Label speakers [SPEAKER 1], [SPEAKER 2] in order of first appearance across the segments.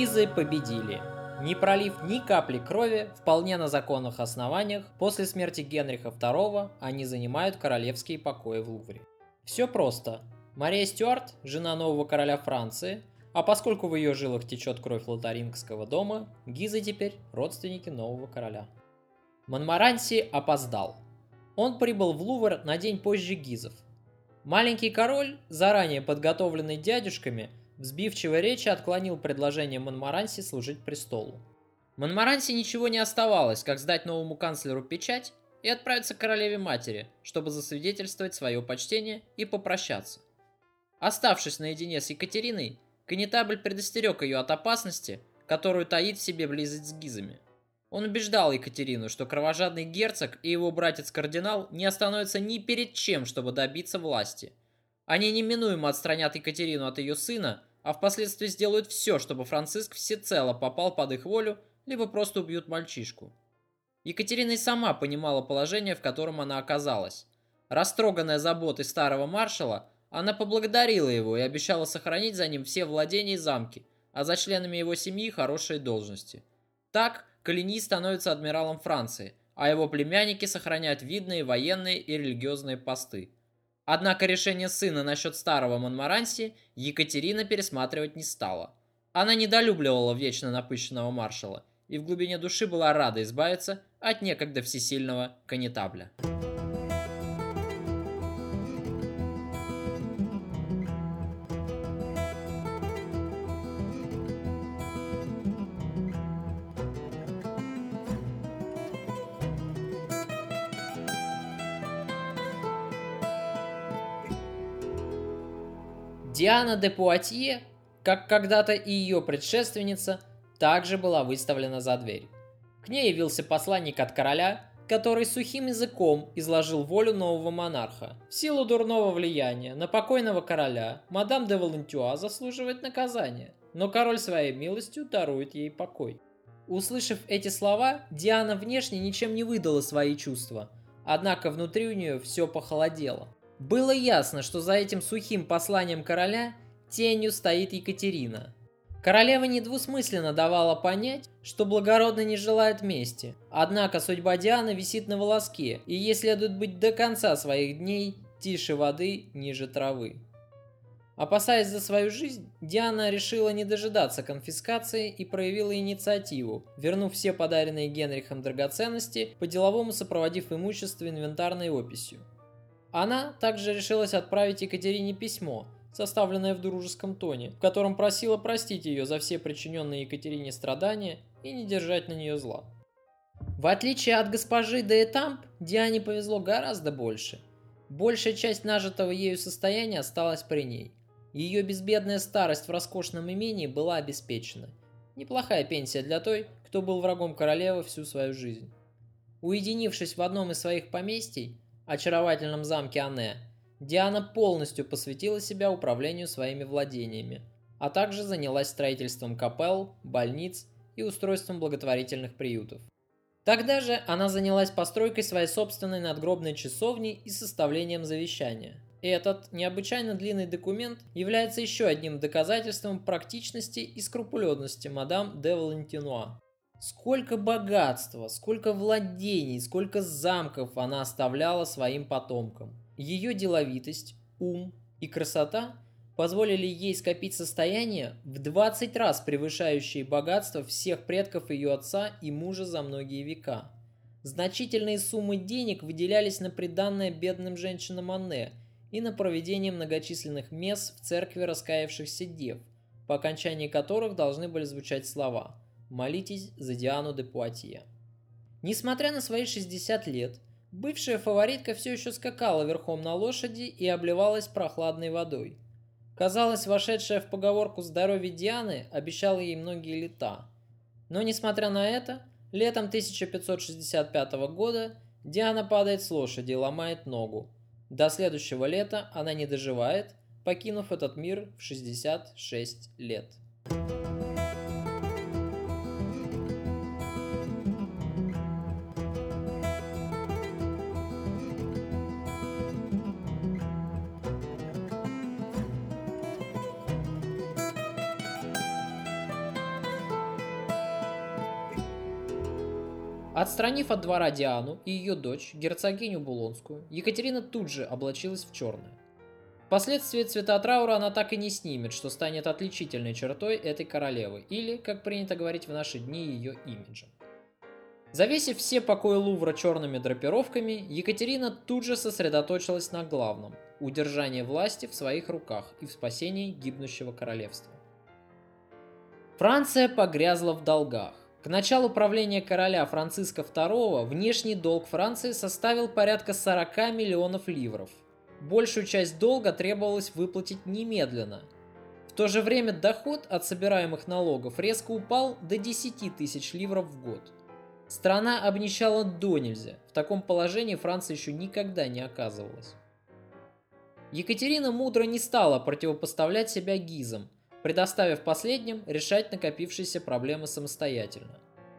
[SPEAKER 1] Гизы победили. Не пролив ни капли крови, вполне на законных основаниях, после смерти Генриха II они занимают королевские покои в Лувре. Все просто. Мария Стюарт, жена нового короля Франции, а поскольку в ее жилах течет кровь лотарингского дома, Гизы теперь родственники нового короля. Монмаранси опоздал. Он прибыл в Лувр на день позже Гизов. Маленький король, заранее подготовленный дядюшками, в сбивчивой речи отклонил предложение Монмаранси служить престолу. Монмаранси ничего не оставалось, как сдать новому канцлеру печать и отправиться к королеве-матери, чтобы засвидетельствовать свое почтение и попрощаться. Оставшись наедине с Екатериной, Конетабль предостерег ее от опасности, которую таит в себе близость с Гизами. Он убеждал Екатерину, что кровожадный герцог и его братец-кардинал не остановятся ни перед чем, чтобы добиться власти. Они неминуемо отстранят Екатерину от ее сына, а впоследствии сделают все, чтобы Франциск всецело попал под их волю, либо просто убьют мальчишку. Екатерина и сама понимала положение, в котором она оказалась. Растроганная заботой старого маршала, она поблагодарила его и обещала сохранить за ним все владения и замки, а за членами его семьи хорошие должности. Так Калини становится адмиралом Франции, а его племянники сохраняют видные военные и религиозные посты. Однако решение сына насчет старого Монмаранси Екатерина пересматривать не стала. Она недолюбливала вечно напыщенного маршала и в глубине души была рада избавиться от некогда всесильного канетабля. Диана де Пуатье, как когда-то и ее предшественница, также была выставлена за дверь. К ней явился посланник от короля, который сухим языком изложил волю нового монарха. В силу дурного влияния на покойного короля мадам де Валентюа заслуживает наказания, но король своей милостью дарует ей покой. Услышав эти слова, Диана внешне ничем не выдала свои чувства, однако внутри у нее все похолодело. Было ясно, что за этим сухим посланием короля тенью стоит Екатерина. Королева недвусмысленно давала понять, что благородно не желает мести. Однако судьба Дианы висит на волоске, и ей следует быть до конца своих дней тише воды, ниже травы. Опасаясь за свою жизнь, Диана решила не дожидаться конфискации и проявила инициативу, вернув все подаренные Генрихом драгоценности, по-деловому сопроводив имущество инвентарной описью. Она также решилась отправить Екатерине письмо, составленное в дружеском тоне, в котором просила простить ее за все причиненные Екатерине страдания и не держать на нее зла. В отличие от госпожи де Этамп, Диане повезло гораздо больше. Большая часть нажитого ею состояния осталась при ней. Ее безбедная старость в роскошном имении была обеспечена. Неплохая пенсия для той, кто был врагом королевы всю свою жизнь. Уединившись в одном из своих поместий, очаровательном замке Анне, Диана полностью посвятила себя управлению своими владениями, а также занялась строительством капелл, больниц и устройством благотворительных приютов. Тогда же она занялась постройкой своей собственной надгробной часовни и составлением завещания. И этот необычайно длинный документ является еще одним доказательством практичности и скрупулезности мадам де Валентинуа. Сколько богатства, сколько владений, сколько замков она оставляла своим потомкам. Ее деловитость, ум и красота позволили ей скопить состояние в 20 раз превышающее богатство всех предков ее отца и мужа за многие века. Значительные суммы денег выделялись на приданное бедным женщинам Анне и на проведение многочисленных мес в церкви раскаявшихся дев, по окончании которых должны были звучать слова – Молитесь за Диану де Пуатье. Несмотря на свои 60 лет, бывшая фаворитка все еще скакала верхом на лошади и обливалась прохладной водой. Казалось, вошедшая в поговорку здоровье Дианы обещала ей многие лета. Но несмотря на это, летом 1565 года Диана падает с лошади и ломает ногу. До следующего лета она не доживает, покинув этот мир в 66 лет. Отстранив от двора Диану и ее дочь, герцогиню Булонскую, Екатерина тут же облачилась в черное. Впоследствии цвета траура она так и не снимет, что станет отличительной чертой этой королевы, или, как принято говорить в наши дни, ее имиджем. Завесив все покои Лувра черными драпировками, Екатерина тут же сосредоточилась на главном – удержании власти в своих руках и в спасении гибнущего королевства. Франция погрязла в долгах. К началу правления короля Франциска II внешний долг Франции составил порядка 40 миллионов ливров. Большую часть долга требовалось выплатить немедленно. В то же время доход от собираемых налогов резко упал до 10 тысяч ливров в год. Страна обнищала до нельзя. В таком положении Франция еще никогда не оказывалась. Екатерина мудро не стала противопоставлять себя гизам – предоставив последним решать накопившиеся проблемы самостоятельно.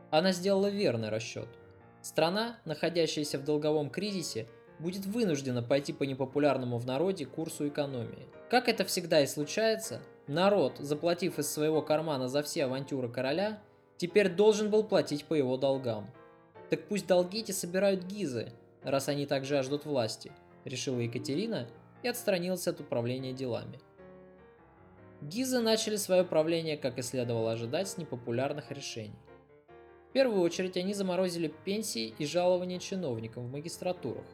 [SPEAKER 1] Она сделала верный расчет. Страна, находящаяся в долговом кризисе, будет вынуждена пойти по непопулярному в народе курсу экономии. Как это всегда и случается, народ, заплатив из своего кармана за все авантюры короля, теперь должен был платить по его долгам. Так пусть долги эти собирают гизы, раз они так жаждут власти, решила Екатерина и отстранилась от управления делами. Гизы начали свое правление, как и следовало ожидать, с непопулярных решений. В первую очередь они заморозили пенсии и жалования чиновникам в магистратурах.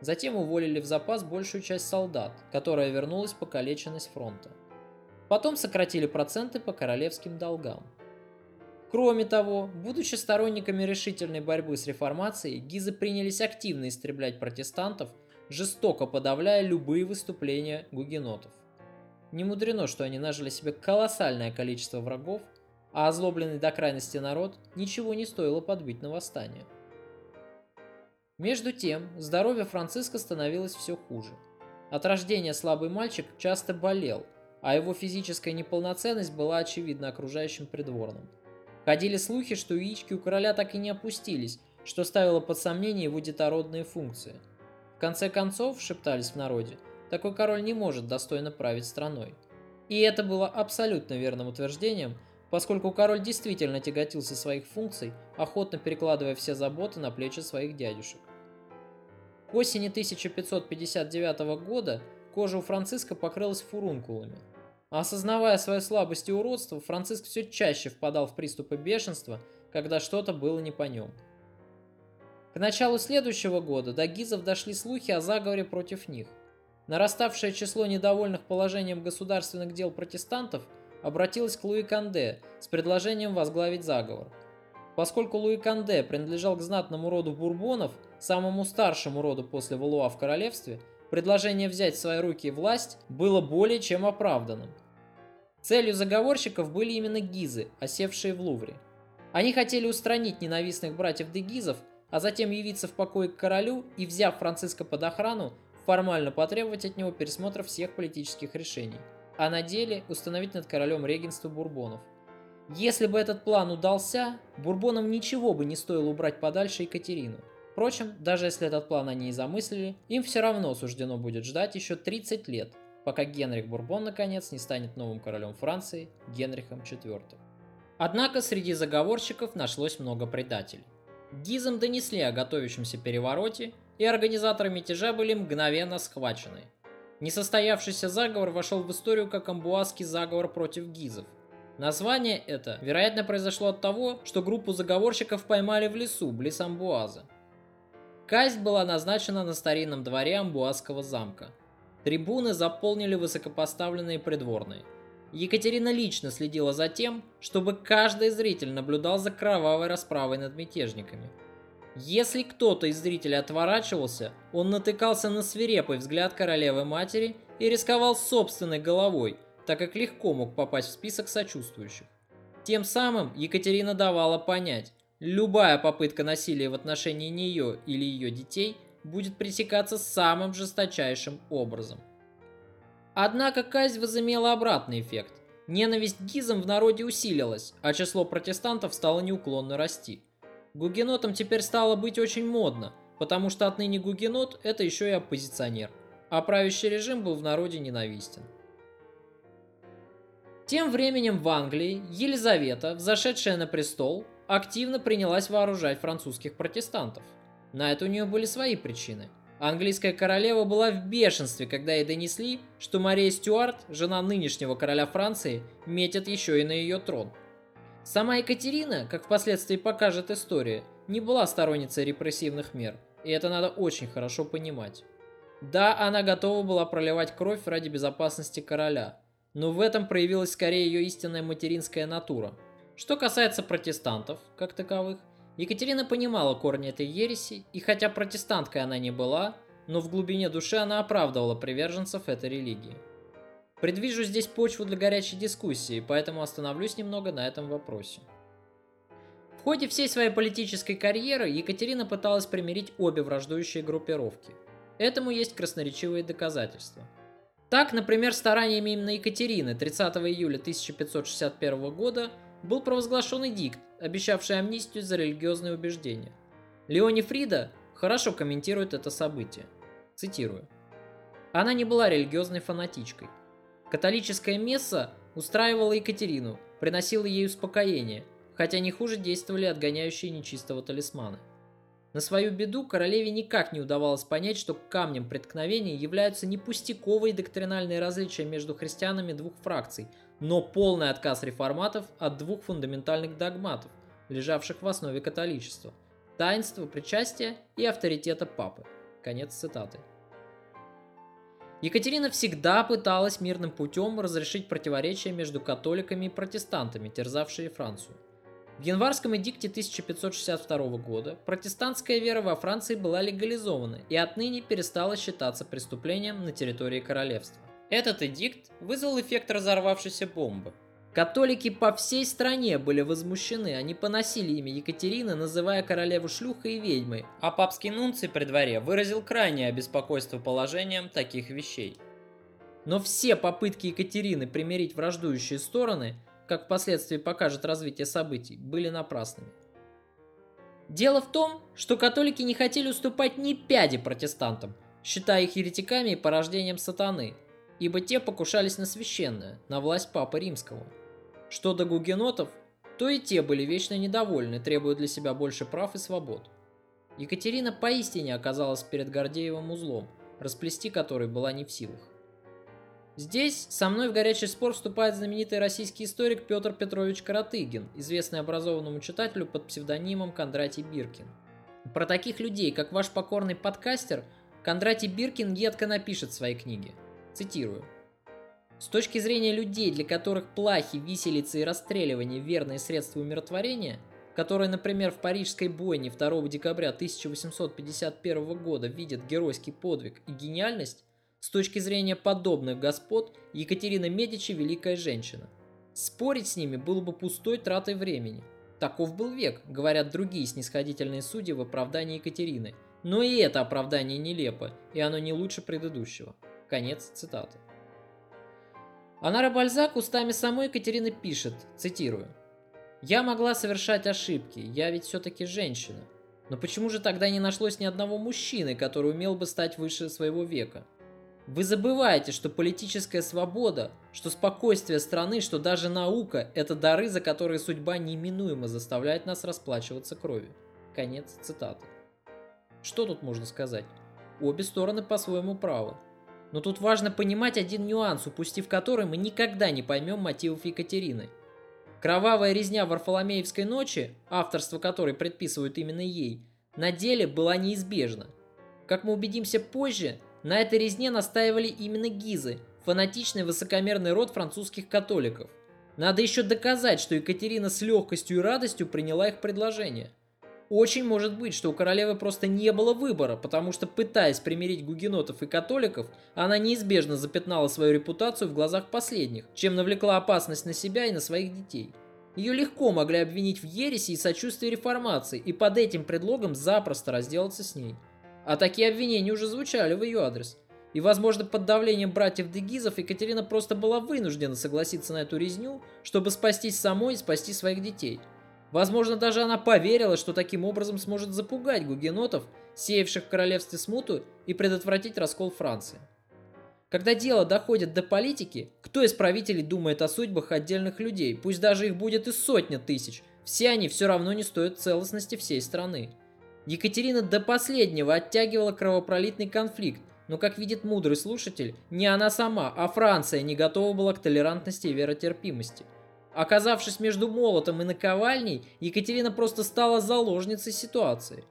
[SPEAKER 1] Затем уволили в запас большую часть солдат, которая вернулась покалеченной с фронта. Потом сократили проценты по королевским долгам. Кроме того, будучи сторонниками решительной борьбы с реформацией, гизы принялись активно истреблять протестантов, жестоко подавляя любые выступления гугенотов. Не мудрено, что они нажили себе колоссальное количество врагов, а озлобленный до крайности народ ничего не стоило подбить на восстание. Между тем, здоровье Франциска становилось все хуже. От рождения слабый мальчик часто болел, а его физическая неполноценность была очевидна окружающим придворным. Ходили слухи, что яички у короля так и не опустились, что ставило под сомнение его детородные функции. В конце концов, шептались в народе, такой король не может достойно править страной. И это было абсолютно верным утверждением, поскольку король действительно тяготился своих функций, охотно перекладывая все заботы на плечи своих дядюшек. К осени 1559 года кожа у Франциска покрылась фурункулами. А осознавая свою слабость и уродство, Франциск все чаще впадал в приступы бешенства, когда что-то было не по нем. К началу следующего года до гизов дошли слухи о заговоре против них. Нараставшее число недовольных положением государственных дел протестантов обратилось к Луи Канде с предложением возглавить заговор. Поскольку Луи Канде принадлежал к знатному роду бурбонов, самому старшему роду после Валуа в королевстве, предложение взять в свои руки власть было более чем оправданным. Целью заговорщиков были именно гизы, осевшие в Лувре. Они хотели устранить ненавистных братьев Дегизов, а затем явиться в покое к королю и, взяв Франциска под охрану, формально потребовать от него пересмотра всех политических решений, а на деле установить над королем регенство бурбонов. Если бы этот план удался, бурбонам ничего бы не стоило убрать подальше Екатерину. Впрочем, даже если этот план они и замыслили, им все равно суждено будет ждать еще 30 лет, пока Генрих Бурбон наконец не станет новым королем Франции Генрихом IV. Однако среди заговорщиков нашлось много предателей. Гизам донесли о готовящемся перевороте и организаторы мятежа были мгновенно схвачены. Несостоявшийся заговор вошел в историю как амбуазский заговор против гизов. Название это, вероятно, произошло от того, что группу заговорщиков поймали в лесу, близ Амбуаза. Казнь была назначена на старинном дворе Амбуазского замка. Трибуны заполнили высокопоставленные придворные. Екатерина лично следила за тем, чтобы каждый зритель наблюдал за кровавой расправой над мятежниками – если кто-то из зрителей отворачивался, он натыкался на свирепый взгляд королевы-матери и рисковал собственной головой, так как легко мог попасть в список сочувствующих. Тем самым Екатерина давала понять, любая попытка насилия в отношении нее или ее детей будет пресекаться самым жесточайшим образом. Однако казнь возымела обратный эффект. Ненависть к гизам в народе усилилась, а число протестантов стало неуклонно расти. Гугенотам теперь стало быть очень модно, потому что отныне гугенот – это еще и оппозиционер, а правящий режим был в народе ненавистен. Тем временем в Англии Елизавета, взошедшая на престол, активно принялась вооружать французских протестантов. На это у нее были свои причины. Английская королева была в бешенстве, когда ей донесли, что Мария Стюарт, жена нынешнего короля Франции, метит еще и на ее трон. Сама Екатерина, как впоследствии покажет история, не была сторонницей репрессивных мер, и это надо очень хорошо понимать. Да, она готова была проливать кровь ради безопасности короля, но в этом проявилась скорее ее истинная материнская натура. Что касается протестантов, как таковых, Екатерина понимала корни этой ереси, и хотя протестанткой она не была, но в глубине души она оправдывала приверженцев этой религии. Предвижу здесь почву для горячей дискуссии, поэтому остановлюсь немного на этом вопросе. В ходе всей своей политической карьеры Екатерина пыталась примирить обе враждующие группировки – Этому есть красноречивые доказательства. Так, например, стараниями именно Екатерины 30 июля 1561 года был провозглашен эдикт, обещавший амнистию за религиозные убеждения. Леони Фрида хорошо комментирует это событие. Цитирую. Она не была религиозной фанатичкой. Католическая месса устраивала Екатерину, приносила ей успокоение, хотя не хуже действовали отгоняющие нечистого талисманы. На свою беду королеве никак не удавалось понять, что камнем преткновения являются не пустяковые доктринальные различия между христианами двух фракций, но полный отказ реформатов от двух фундаментальных догматов, лежавших в основе католичества – таинства, причастия и авторитета папы. Конец цитаты. Екатерина всегда пыталась мирным путем разрешить противоречия между католиками и протестантами, терзавшие Францию – в январском эдикте 1562 года протестантская вера во Франции была легализована и отныне перестала считаться преступлением на территории королевства. Этот эдикт вызвал эффект разорвавшейся бомбы. Католики по всей стране были возмущены, они поносили имя Екатерины, называя королеву шлюхой и ведьмой, а папский нунций при дворе выразил крайнее обеспокойство положением таких вещей. Но все попытки Екатерины примирить враждующие стороны – как впоследствии покажет развитие событий, были напрасными. Дело в том, что католики не хотели уступать ни пяди протестантам, считая их еретиками и порождением сатаны, ибо те покушались на священное, на власть Папы Римского. Что до гугенотов, то и те были вечно недовольны, требуя для себя больше прав и свобод. Екатерина поистине оказалась перед Гордеевым узлом, расплести который была не в силах. Здесь со мной в горячий спор вступает знаменитый российский историк Петр Петрович Каратыгин, известный образованному читателю под псевдонимом Кондратий Биркин. Про таких людей, как ваш покорный подкастер, Кондратий Биркин едко напишет в своей книге. Цитирую. С точки зрения людей, для которых плахи, виселицы и расстреливание – верные средства умиротворения, которые, например, в парижской бойне 2 декабря 1851 года видят геройский подвиг и гениальность, с точки зрения подобных господ, Екатерина Медичи – великая женщина. Спорить с ними было бы пустой тратой времени. Таков был век, говорят другие снисходительные судьи в оправдании Екатерины. Но и это оправдание нелепо, и оно не лучше предыдущего. Конец цитаты. Анара Бальзак устами самой Екатерины пишет, цитирую, «Я могла совершать ошибки, я ведь все-таки женщина. Но почему же тогда не нашлось ни одного мужчины, который умел бы стать выше своего века? Вы забываете, что политическая свобода, что спокойствие страны, что даже наука – это дары, за которые судьба неминуемо заставляет нас расплачиваться кровью. Конец цитаты. Что тут можно сказать? Обе стороны по-своему правы. Но тут важно понимать один нюанс, упустив который мы никогда не поймем мотивов Екатерины. Кровавая резня Варфоломеевской ночи, авторство которой предписывают именно ей, на деле была неизбежна. Как мы убедимся позже, на этой резне настаивали именно гизы, фанатичный высокомерный род французских католиков. Надо еще доказать, что Екатерина с легкостью и радостью приняла их предложение. Очень может быть, что у королевы просто не было выбора, потому что, пытаясь примирить гугенотов и католиков, она неизбежно запятнала свою репутацию в глазах последних, чем навлекла опасность на себя и на своих детей. Ее легко могли обвинить в ереси и сочувствии реформации, и под этим предлогом запросто разделаться с ней. А такие обвинения уже звучали в ее адрес. И, возможно, под давлением братьев Дегизов Екатерина просто была вынуждена согласиться на эту резню, чтобы спастись самой и спасти своих детей. Возможно, даже она поверила, что таким образом сможет запугать гугенотов, сеявших в королевстве смуту, и предотвратить раскол Франции. Когда дело доходит до политики, кто из правителей думает о судьбах отдельных людей, пусть даже их будет и сотня тысяч, все они все равно не стоят целостности всей страны. Екатерина до последнего оттягивала кровопролитный конфликт, но, как видит мудрый слушатель, не она сама, а Франция не готова была к толерантности и веротерпимости. Оказавшись между молотом и наковальней, Екатерина просто стала заложницей ситуации.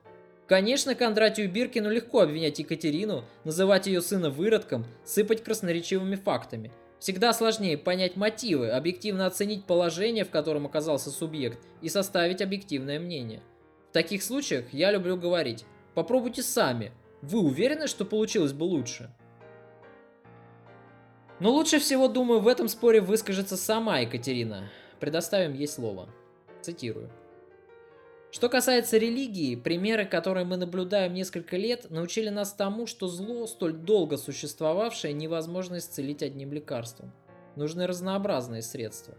[SPEAKER 1] Конечно, Кондратию Биркину легко обвинять Екатерину, называть ее сына выродком, сыпать красноречивыми фактами. Всегда сложнее понять мотивы, объективно оценить положение, в котором оказался субъект, и составить объективное мнение. В таких случаях я люблю говорить «попробуйте сами», вы уверены, что получилось бы лучше? Но лучше всего, думаю, в этом споре выскажется сама Екатерина. Предоставим ей слово. Цитирую. Что касается религии, примеры, которые мы наблюдаем несколько лет, научили нас тому, что зло, столь долго существовавшее, невозможно исцелить одним лекарством. Нужны разнообразные средства.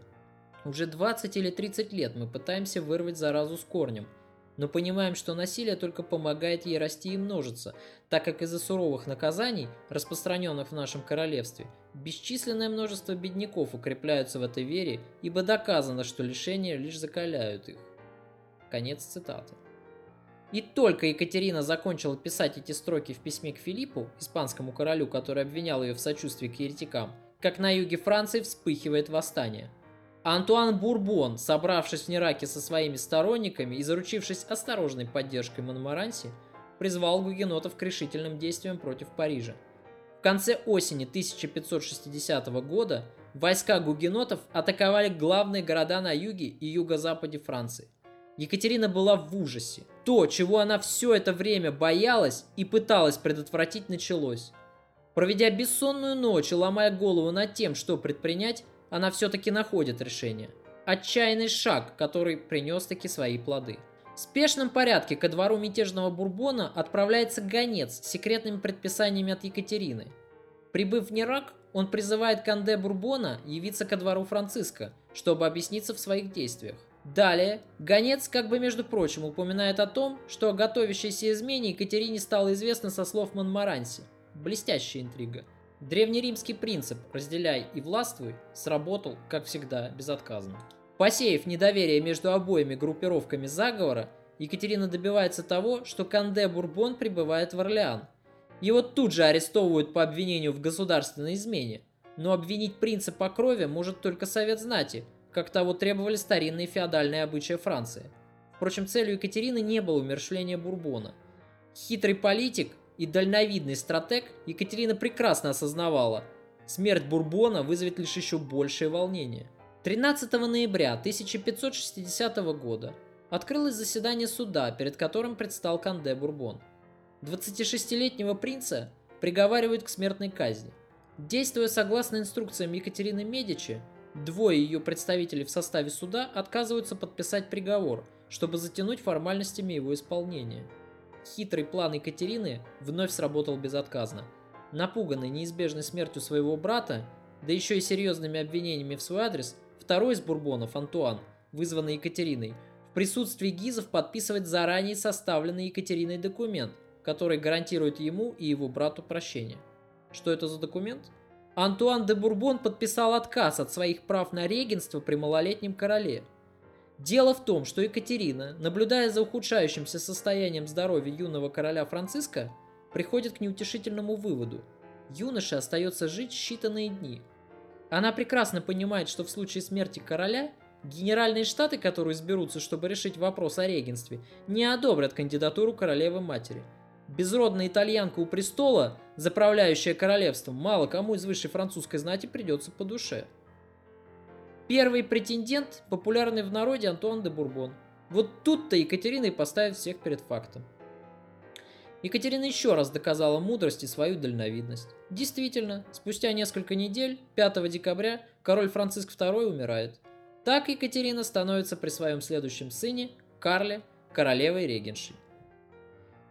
[SPEAKER 1] Уже 20 или 30 лет мы пытаемся вырвать заразу с корнем – но понимаем, что насилие только помогает ей расти и множиться, так как из-за суровых наказаний, распространенных в нашем королевстве, бесчисленное множество бедняков укрепляются в этой вере, ибо доказано, что лишения лишь закаляют их. Конец цитаты. И только Екатерина закончила писать эти строки в письме к Филиппу, испанскому королю, который обвинял ее в сочувствии к еретикам, как на юге Франции вспыхивает восстание – Антуан Бурбон, собравшись в Нераке со своими сторонниками и заручившись осторожной поддержкой Монмаранси, призвал гугенотов к решительным действиям против Парижа. В конце осени 1560 года войска гугенотов атаковали главные города на юге и юго-западе Франции. Екатерина была в ужасе. То, чего она все это время боялась и пыталась предотвратить, началось. Проведя бессонную ночь и ломая голову над тем, что предпринять, она все-таки находит решение. Отчаянный шаг, который принес таки свои плоды. В спешном порядке ко двору мятежного Бурбона отправляется гонец с секретными предписаниями от Екатерины. Прибыв в Нерак, он призывает Канде Бурбона явиться ко двору Франциска, чтобы объясниться в своих действиях. Далее, гонец, как бы между прочим, упоминает о том, что о готовящейся измене Екатерине стало известно со слов Монмаранси. Блестящая интрига. Древнеримский принцип «разделяй и властвуй» сработал, как всегда, безотказно. Посеяв недоверие между обоими группировками заговора, Екатерина добивается того, что Канде Бурбон прибывает в Орлеан. Его тут же арестовывают по обвинению в государственной измене, но обвинить принца по крови может только совет знати, как того требовали старинные феодальные обычаи Франции. Впрочем, целью Екатерины не было умершление Бурбона. Хитрый политик и дальновидный стратег Екатерина прекрасно осознавала, смерть Бурбона вызовет лишь еще большее волнение. 13 ноября 1560 года открылось заседание суда, перед которым предстал Канде Бурбон. 26-летнего принца приговаривают к смертной казни. Действуя согласно инструкциям Екатерины Медичи, двое ее представителей в составе суда отказываются подписать приговор, чтобы затянуть формальностями его исполнения – Хитрый план Екатерины вновь сработал безотказно. Напуганный неизбежной смертью своего брата, да еще и серьезными обвинениями в свой адрес, второй из бурбонов, Антуан, вызванный Екатериной, в присутствии Гизов подписывает заранее составленный Екатериной документ, который гарантирует ему и его брату прощение. Что это за документ? Антуан де Бурбон подписал отказ от своих прав на регенство при малолетнем короле – Дело в том, что Екатерина, наблюдая за ухудшающимся состоянием здоровья юного короля Франциска, приходит к неутешительному выводу. Юноше остается жить считанные дни. Она прекрасно понимает, что в случае смерти короля генеральные штаты, которые изберутся, чтобы решить вопрос о регенстве, не одобрят кандидатуру королевы-матери. Безродная итальянка у престола, заправляющая королевством, мало кому из высшей французской знати придется по душе. Первый претендент, популярный в народе Антуан де Бурбон. Вот тут-то Екатерина и поставит всех перед фактом. Екатерина еще раз доказала мудрость и свою дальновидность. Действительно, спустя несколько недель, 5 декабря, король Франциск II умирает. Так Екатерина становится при своем следующем сыне, Карле, королевой регеншей.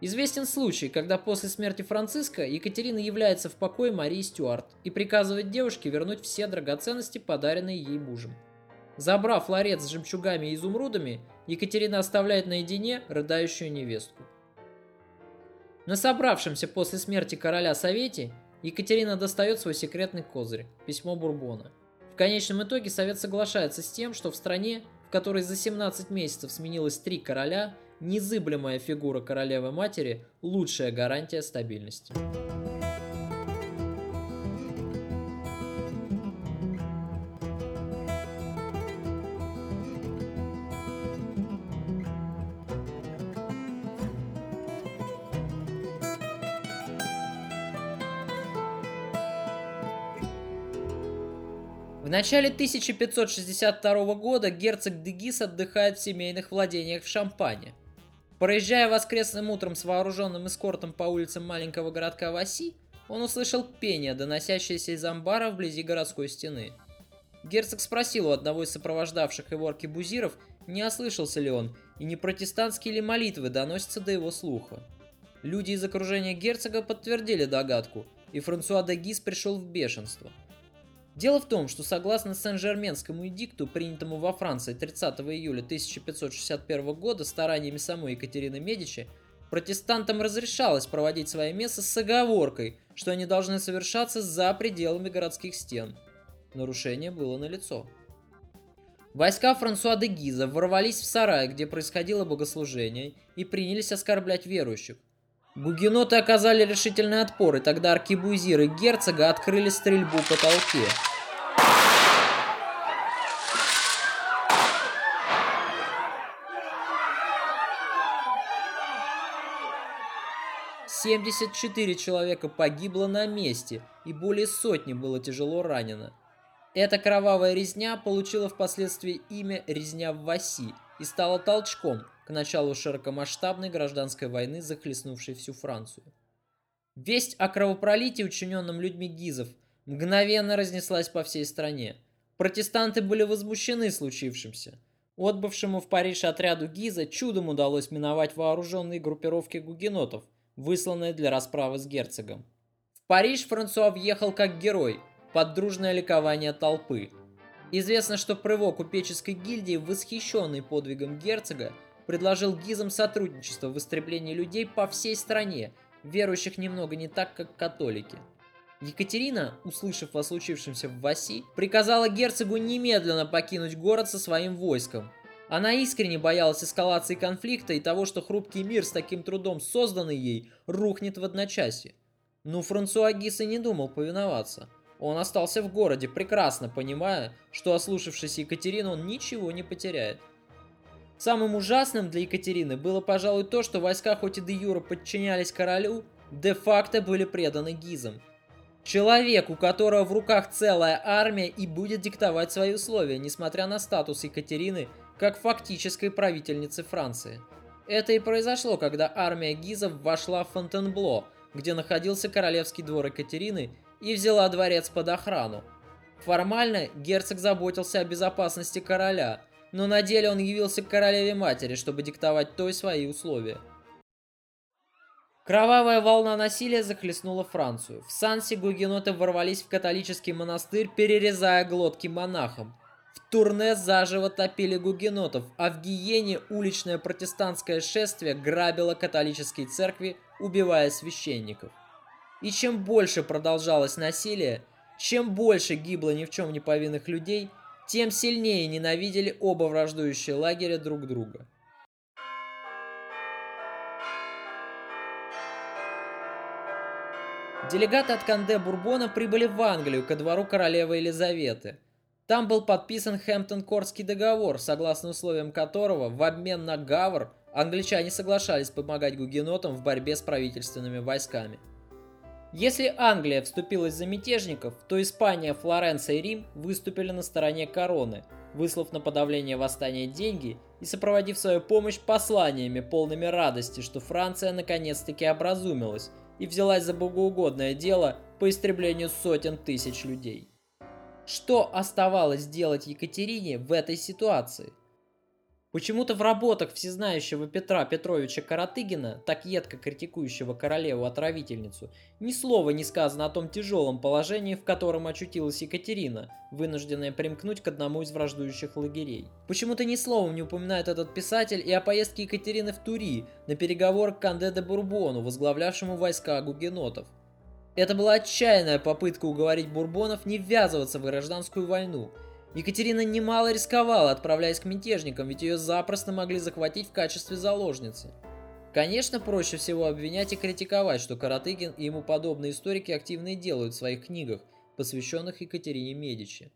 [SPEAKER 1] Известен случай, когда после смерти Франциска Екатерина является в покое Марии Стюарт и приказывает девушке вернуть все драгоценности, подаренные ей мужем. Забрав ларец с жемчугами и изумрудами, Екатерина оставляет наедине рыдающую невестку. На собравшемся после смерти короля совете Екатерина достает свой секретный козырь – письмо Бурбона. В конечном итоге совет соглашается с тем, что в стране, которой за 17 месяцев сменилось три короля, незыблемая фигура королевы-матери – лучшая гарантия стабильности. начале 1562 года герцог Дегис отдыхает в семейных владениях в Шампане. Проезжая воскресным утром с вооруженным эскортом по улицам маленького городка Васи, он услышал пение, доносящееся из амбара вблизи городской стены. Герцог спросил у одного из сопровождавших его аркебузиров, не ослышался ли он, и не протестантские ли молитвы доносятся до его слуха. Люди из окружения герцога подтвердили догадку, и Франсуа де Гис пришел в бешенство – Дело в том, что согласно Сен-Жерменскому эдикту, принятому во Франции 30 июля 1561 года стараниями самой Екатерины Медичи, протестантам разрешалось проводить свои мессы с оговоркой, что они должны совершаться за пределами городских стен. Нарушение было налицо. Войска Франсуа де Гиза ворвались в сарай, где происходило богослужение, и принялись оскорблять верующих. Гугеноты оказали решительный отпор, и тогда аркебузиры герцога открыли стрельбу по толпе. Семьдесят четыре человека погибло на месте, и более сотни было тяжело ранено. Эта кровавая резня получила впоследствии имя «Резня в Васи» и стала толчком, к началу широкомасштабной гражданской войны, захлестнувшей всю Францию. Весть о кровопролитии, учиненном людьми гизов, мгновенно разнеслась по всей стране. Протестанты были возмущены случившимся. Отбывшему в Париж отряду Гиза чудом удалось миновать вооруженные группировки гугенотов, высланные для расправы с герцогом. В Париж Франсуа въехал как герой, под дружное ликование толпы. Известно, что Прево купеческой гильдии, восхищенный подвигом герцога, предложил гизам сотрудничество в истреблении людей по всей стране, верующих немного не так, как католики. Екатерина, услышав о случившемся в Васи, приказала герцогу немедленно покинуть город со своим войском. Она искренне боялась эскалации конфликта и того, что хрупкий мир с таким трудом созданный ей рухнет в одночасье. Но Франсуа Гис и не думал повиноваться. Он остался в городе, прекрасно понимая, что ослушавшись Екатерину он ничего не потеряет. Самым ужасным для Екатерины было, пожалуй, то, что войска хоть и де юра подчинялись королю, де-факто были преданы гизам. Человек, у которого в руках целая армия и будет диктовать свои условия, несмотря на статус Екатерины как фактической правительницы Франции. Это и произошло, когда армия гизов вошла в Фонтенбло, где находился королевский двор Екатерины, и взяла дворец под охрану. Формально герцог заботился о безопасности короля – но на деле он явился к королеве матери, чтобы диктовать той свои условия. Кровавая волна насилия захлестнула Францию. В Сансе гугеноты ворвались в католический монастырь, перерезая глотки монахам. В Турне заживо топили гугенотов, а в Гиене уличное протестантское шествие грабило католические церкви, убивая священников. И чем больше продолжалось насилие, чем больше гибло ни в чем не повинных людей – тем сильнее ненавидели оба враждующие лагеря друг друга. Делегаты от Канде Бурбона прибыли в Англию ко двору королевы Елизаветы. Там был подписан Хэмптон-Корский договор, согласно условиям которого в обмен на Гавр англичане соглашались помогать гугенотам в борьбе с правительственными войсками. Если Англия вступилась за мятежников, то Испания, Флоренция и Рим выступили на стороне короны, выслав на подавление восстания деньги и сопроводив свою помощь посланиями, полными радости, что Франция наконец-таки образумилась и взялась за богоугодное дело по истреблению сотен тысяч людей. Что оставалось делать Екатерине в этой ситуации? Почему-то в работах всезнающего Петра Петровича Каратыгина, так едко критикующего королеву-отравительницу, ни слова не сказано о том тяжелом положении, в котором очутилась Екатерина, вынужденная примкнуть к одному из враждующих лагерей. Почему-то ни словом не упоминает этот писатель и о поездке Екатерины в Тури на переговоры к Канде де Бурбону, возглавлявшему войска гугенотов. Это была отчаянная попытка уговорить бурбонов не ввязываться в гражданскую войну – Екатерина немало рисковала, отправляясь к мятежникам, ведь ее запросто могли захватить в качестве заложницы. Конечно, проще всего обвинять и критиковать, что Каратыгин и ему подобные историки активно и делают в своих книгах, посвященных Екатерине Медичи.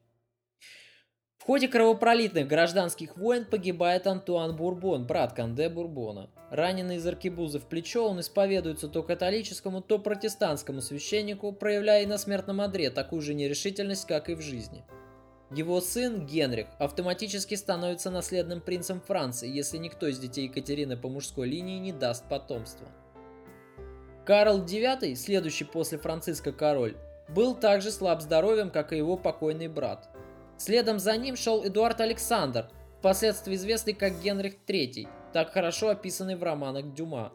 [SPEAKER 1] В ходе кровопролитных гражданских войн погибает Антуан Бурбон, брат Канде Бурбона. Раненый из аркебузы в плечо, он исповедуется то католическому, то протестантскому священнику, проявляя и на смертном одре такую же нерешительность, как и в жизни. Его сын Генрих автоматически становится наследным принцем Франции, если никто из детей Екатерины по мужской линии не даст потомства. Карл IX, следующий после Франциска король, был также слаб здоровьем, как и его покойный брат. Следом за ним шел Эдуард Александр, впоследствии известный как Генрих III, так хорошо описанный в романах Дюма.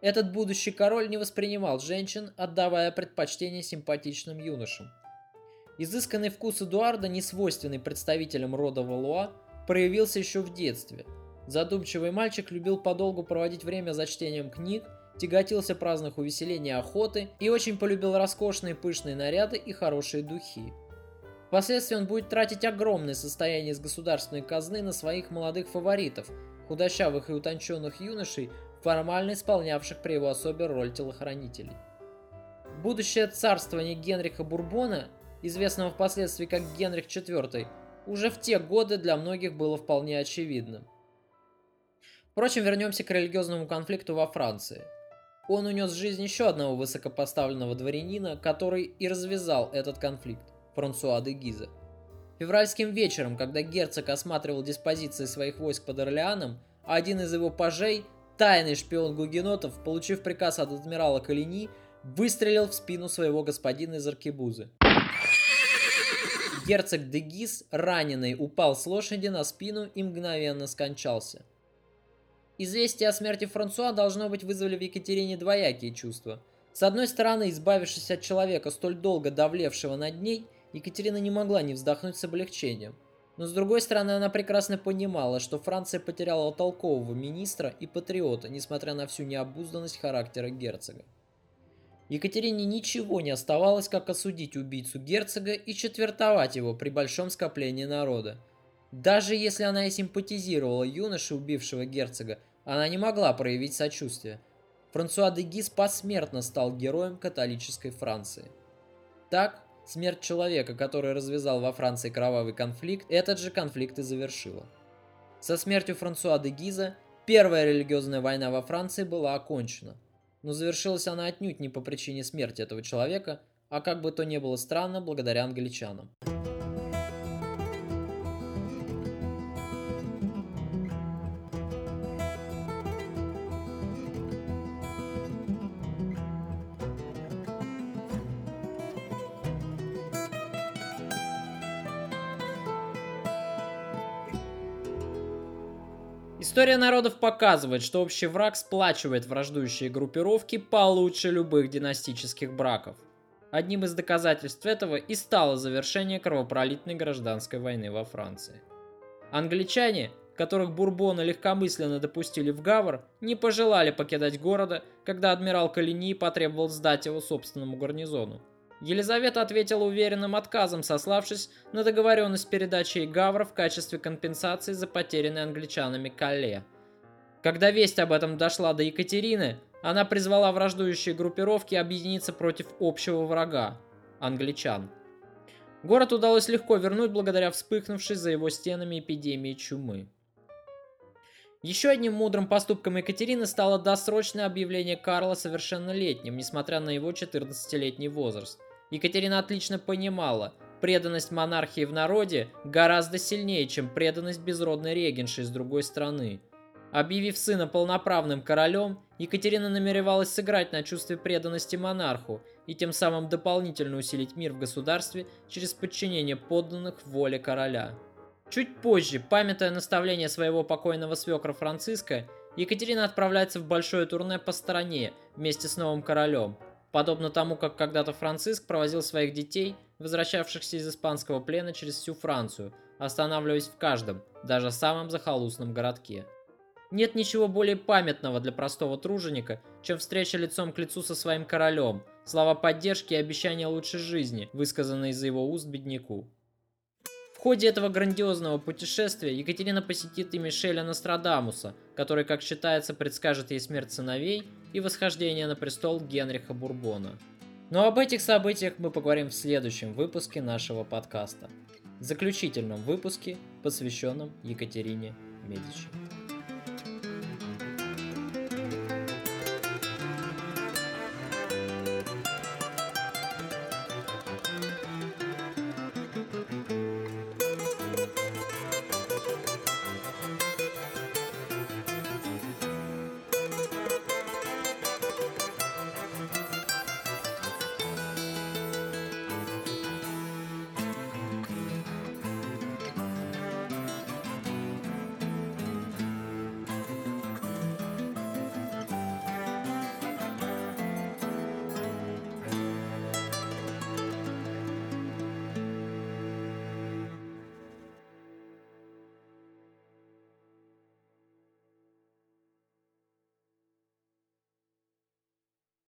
[SPEAKER 1] Этот будущий король не воспринимал женщин, отдавая предпочтение симпатичным юношам. Изысканный вкус Эдуарда, не свойственный представителям рода Валуа, проявился еще в детстве. Задумчивый мальчик любил подолгу проводить время за чтением книг, тяготился праздных увеселений охоты и очень полюбил роскошные пышные наряды и хорошие духи. Впоследствии он будет тратить огромное состояние из государственной казны на своих молодых фаворитов, худощавых и утонченных юношей, формально исполнявших при его особе роль телохранителей. Будущее царствование Генриха Бурбона, известного впоследствии как Генрих IV, уже в те годы для многих было вполне очевидным. Впрочем, вернемся к религиозному конфликту во Франции. Он унес жизнь еще одного высокопоставленного дворянина, который и развязал этот конфликт. Франсуа де Гиза. Февральским вечером, когда герцог осматривал диспозиции своих войск под Орлеаном, один из его пажей, тайный шпион гугенотов, получив приказ от адмирала Калини, выстрелил в спину своего господина из аркебузы. Герцог де Гиз, раненый, упал с лошади на спину и мгновенно скончался. Известие о смерти Франсуа должно быть вызвали в Екатерине двоякие чувства. С одной стороны, избавившись от человека, столь долго давлевшего над ней – Екатерина не могла не вздохнуть с облегчением. Но с другой стороны, она прекрасно понимала, что Франция потеряла толкового министра и патриота, несмотря на всю необузданность характера герцога. Екатерине ничего не оставалось, как осудить убийцу герцога и четвертовать его при большом скоплении народа. Даже если она и симпатизировала юноше, убившего герцога, она не могла проявить сочувствие. Франсуа де Гиз посмертно стал героем католической Франции. Так, Смерть человека, который развязал во Франции кровавый конфликт, этот же конфликт и завершила. Со смертью Франсуа де Гиза первая религиозная война во Франции была окончена. Но завершилась она отнюдь не по причине смерти этого человека, а как бы то ни было странно, благодаря англичанам. История народов показывает, что общий враг сплачивает враждующие группировки получше любых династических браков. Одним из доказательств этого и стало завершение кровопролитной гражданской войны во Франции. Англичане, которых бурбоны легкомысленно допустили в Гавр, не пожелали покидать города, когда адмирал Калини потребовал сдать его собственному гарнизону. Елизавета ответила уверенным отказом, сославшись на договоренность передачи Гавра в качестве компенсации за потерянные англичанами Калле. Когда весть об этом дошла до Екатерины, она призвала враждующие группировки объединиться против общего врага – англичан. Город удалось легко вернуть благодаря вспыхнувшей за его стенами эпидемии чумы. Еще одним мудрым поступком Екатерины стало досрочное объявление Карла совершеннолетним, несмотря на его 14-летний возраст. Екатерина отлично понимала, преданность монархии в народе гораздо сильнее, чем преданность безродной регенши из другой страны. Объявив сына полноправным королем, Екатерина намеревалась сыграть на чувстве преданности монарху и тем самым дополнительно усилить мир в государстве через подчинение подданных воле короля. Чуть позже, памятая наставление своего покойного свекра Франциска, Екатерина отправляется в большое турне по стране вместе с новым королем – подобно тому, как когда-то Франциск провозил своих детей, возвращавшихся из испанского плена через всю Францию, останавливаясь в каждом, даже самом захолустном городке. Нет ничего более памятного для простого труженика, чем встреча лицом к лицу со своим королем, слова поддержки и обещания лучшей жизни, высказанные из его уст бедняку. В ходе этого грандиозного путешествия Екатерина посетит и Мишеля Нострадамуса, который, как считается, предскажет ей смерть сыновей и восхождение на престол Генриха Бурбона. Но об этих событиях мы поговорим в следующем выпуске нашего подкаста. Заключительном выпуске, посвященном Екатерине Медичи.